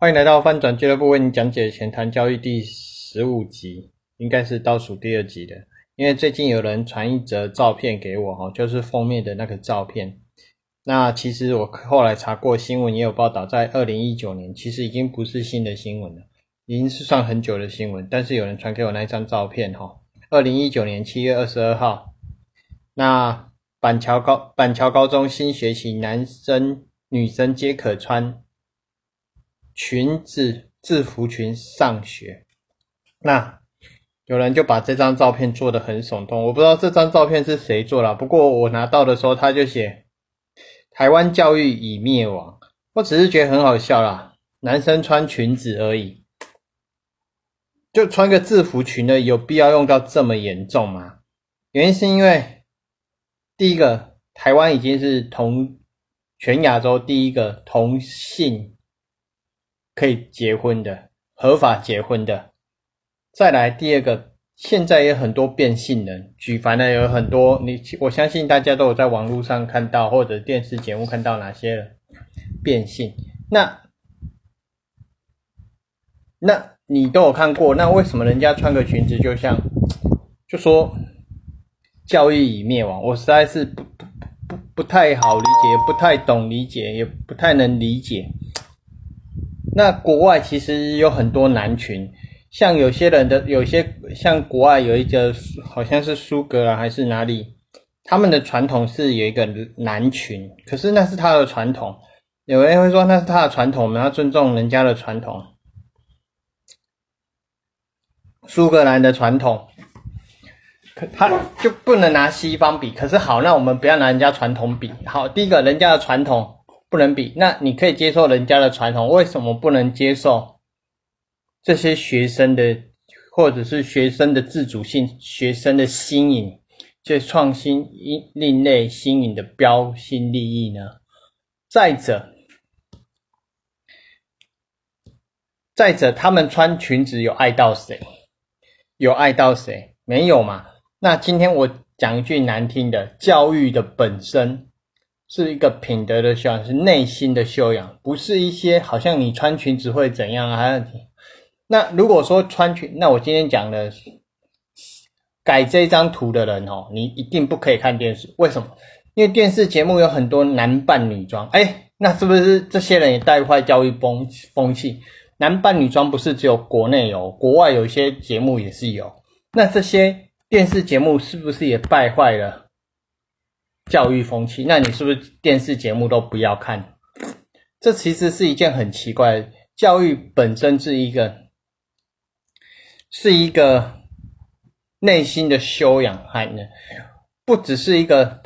欢迎来到翻转俱乐部，为你讲解前谈教育第十五集，应该是倒数第二集的。因为最近有人传一则照片给我，哈，就是封面的那个照片。那其实我后来查过新闻，也有报道，在二零一九年，其实已经不是新的新闻了，已经是算很久的新闻。但是有人传给我那一张照片，哈，二零一九年七月二十二号，那板桥高板桥高中新学期，男生女生皆可穿。裙子制服裙上学，那有人就把这张照片做的很耸动，我不知道这张照片是谁做了，不过我拿到的时候他就写台湾教育已灭亡，我只是觉得很好笑啦，男生穿裙子而已，就穿个制服裙的，有必要用到这么严重吗？原因是因为第一个，台湾已经是同全亚洲第一个同性。可以结婚的，合法结婚的。再来第二个，现在有很多变性人，举凡呢有很多，你我相信大家都有在网络上看到或者电视节目看到哪些变性。那那你都有看过，那为什么人家穿个裙子就像就说教育已灭亡？我实在是不不不不太好理解，不太懂理解，也不太能理解。那国外其实有很多男群，像有些人的有些像国外有一个好像是苏格兰还是哪里，他们的传统是有一个男群，可是那是他的传统，有人会说那是他的传统，我们要尊重人家的传统。苏格兰的传统，他就不能拿西方比，可是好，那我们不要拿人家传统比，好，第一个人家的传统。不能比，那你可以接受人家的传统，为什么不能接受这些学生的，或者是学生的自主性、学生的新颖、这创新、另类新颖的标新立异呢？再者，再者，他们穿裙子有爱到谁？有爱到谁？没有嘛？那今天我讲一句难听的，教育的本身。是一个品德的修养，是内心的修养，不是一些好像你穿裙子会怎样啊？那如果说穿裙，那我今天讲的改这张图的人哦，你一定不可以看电视。为什么？因为电视节目有很多男扮女装，哎，那是不是这些人也带坏教育风风气？男扮女装不是只有国内有，国外有一些节目也是有。那这些电视节目是不是也败坏了？教育风气，那你是不是电视节目都不要看？这其实是一件很奇怪的。教育本身是一个，是一个内心的修养，还呢，不只是一个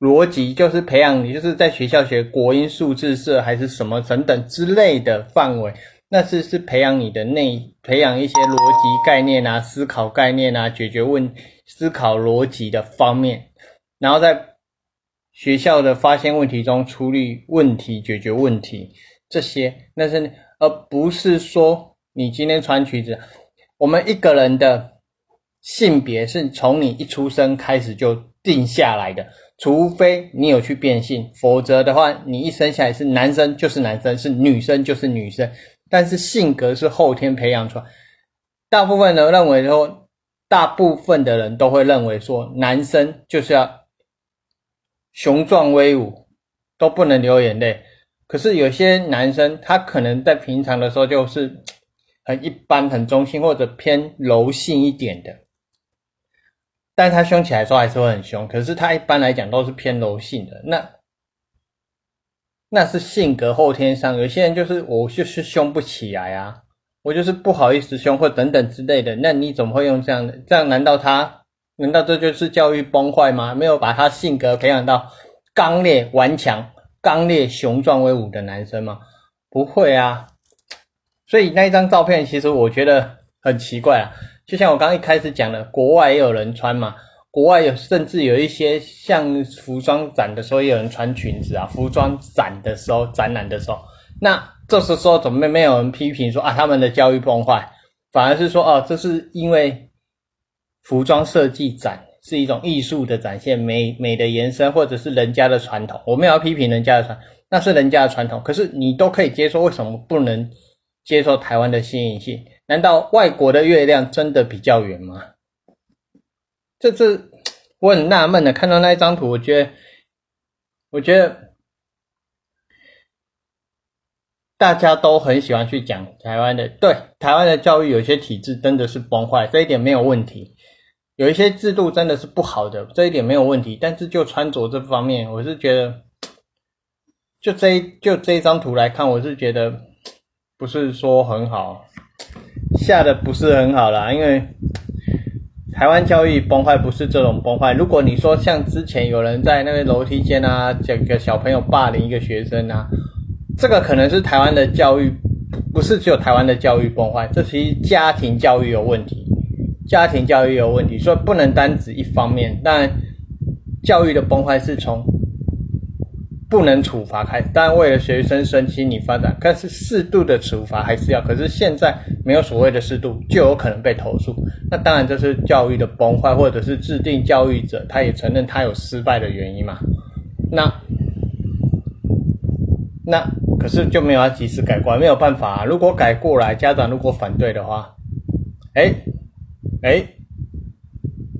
逻辑，就是培养你，就是在学校学国音数字社还是什么等等之类的范围，那是是培养你的内，培养一些逻辑概念啊，思考概念啊，解决问思考逻辑的方面。然后在学校的发现问题中处理问题、解决问题，这些那是而不是说你今天穿裙子。我们一个人的性别是从你一出生开始就定下来的，除非你有去变性，否则的话，你一生下来是男生就是男生，是女生就是女生。但是性格是后天培养出来。大部分人认为说，大部分的人都会认为说，男生就是要。雄壮威武都不能流眼泪，可是有些男生他可能在平常的时候就是 很一般、很中性或者偏柔性一点的，但他凶起来时候还是会很凶。可是他一般来讲都是偏柔性的，那那是性格后天上。有些人就是我就是凶不起来啊，我就是不好意思凶或等等之类的。那你怎么会用这样的？这样难道他？难道这就是教育崩坏吗？没有把他性格培养到刚烈顽强、刚烈雄壮威武的男生吗？不会啊。所以那一张照片其实我觉得很奇怪啊。就像我刚一开始讲的，国外也有人穿嘛，国外有甚至有一些像服装展的时候，也有人穿裙子啊。服装展的时候、展览的时候，那这时候怎么没有人批评说啊，他们的教育崩坏？反而是说哦，这是因为。服装设计展是一种艺术的展现，美美的延伸，或者是人家的传统。我们要批评人家的传，那是人家的传统。可是你都可以接受，为什么不能接受台湾的新颖性？难道外国的月亮真的比较圆吗？这这我很纳闷的，看到那一张图，我觉得，我觉得大家都很喜欢去讲台湾的，对台湾的教育有些体制真的是崩坏，这一点没有问题。有一些制度真的是不好的，这一点没有问题。但是就穿着这方面，我是觉得，就这就这一张图来看，我是觉得 不是说很好，下的不是很好啦。因为台湾教育崩坏不是这种崩坏。如果你说像之前有人在那个楼梯间啊，整个小朋友霸凌一个学生啊，这个可能是台湾的教育，不是只有台湾的教育崩坏，这其实家庭教育有问题。家庭教育有问题，所以不能单指一方面。但教育的崩坏是从不能处罚开始，当然为了学生身心理发展，但是适度的处罚还是要。可是现在没有所谓的适度，就有可能被投诉。那当然这是教育的崩坏，或者是制定教育者他也承认他有失败的原因嘛。那那可是就没有要及时改过来，没有办法。啊如果改过来，家长如果反对的话，哎。哎，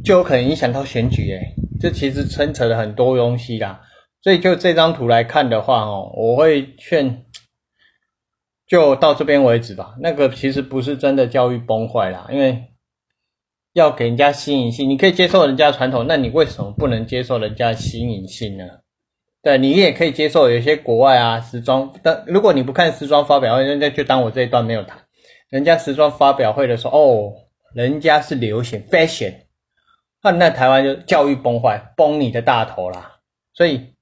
就有可能影响到选举哎，这其实牵扯了很多东西啦。所以就这张图来看的话哦，我会劝，就到这边为止吧。那个其实不是真的教育崩坏啦，因为要给人家新颖性，你可以接受人家传统，那你为什么不能接受人家新颖性呢？对你也可以接受有些国外啊时装，但如果你不看时装发表会，人家就当我这一段没有谈。人家时装发表会的时候哦。人家是流行 fashion，那那台湾就教育崩坏，崩你的大头啦！所以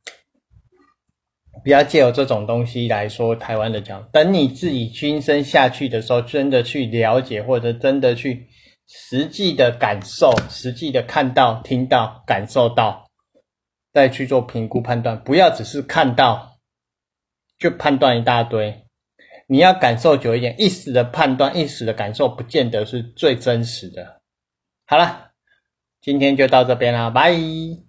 不要借由这种东西来说台湾的教。等你自己亲身下去的时候，真的去了解，或者真的去实际的感受，实际的看到、听到、感受到，再去做评估判断。不要只是看到就判断一大堆。你要感受久一点，一时的判断、一时的感受，不见得是最真实的。好了，今天就到这边啦，拜。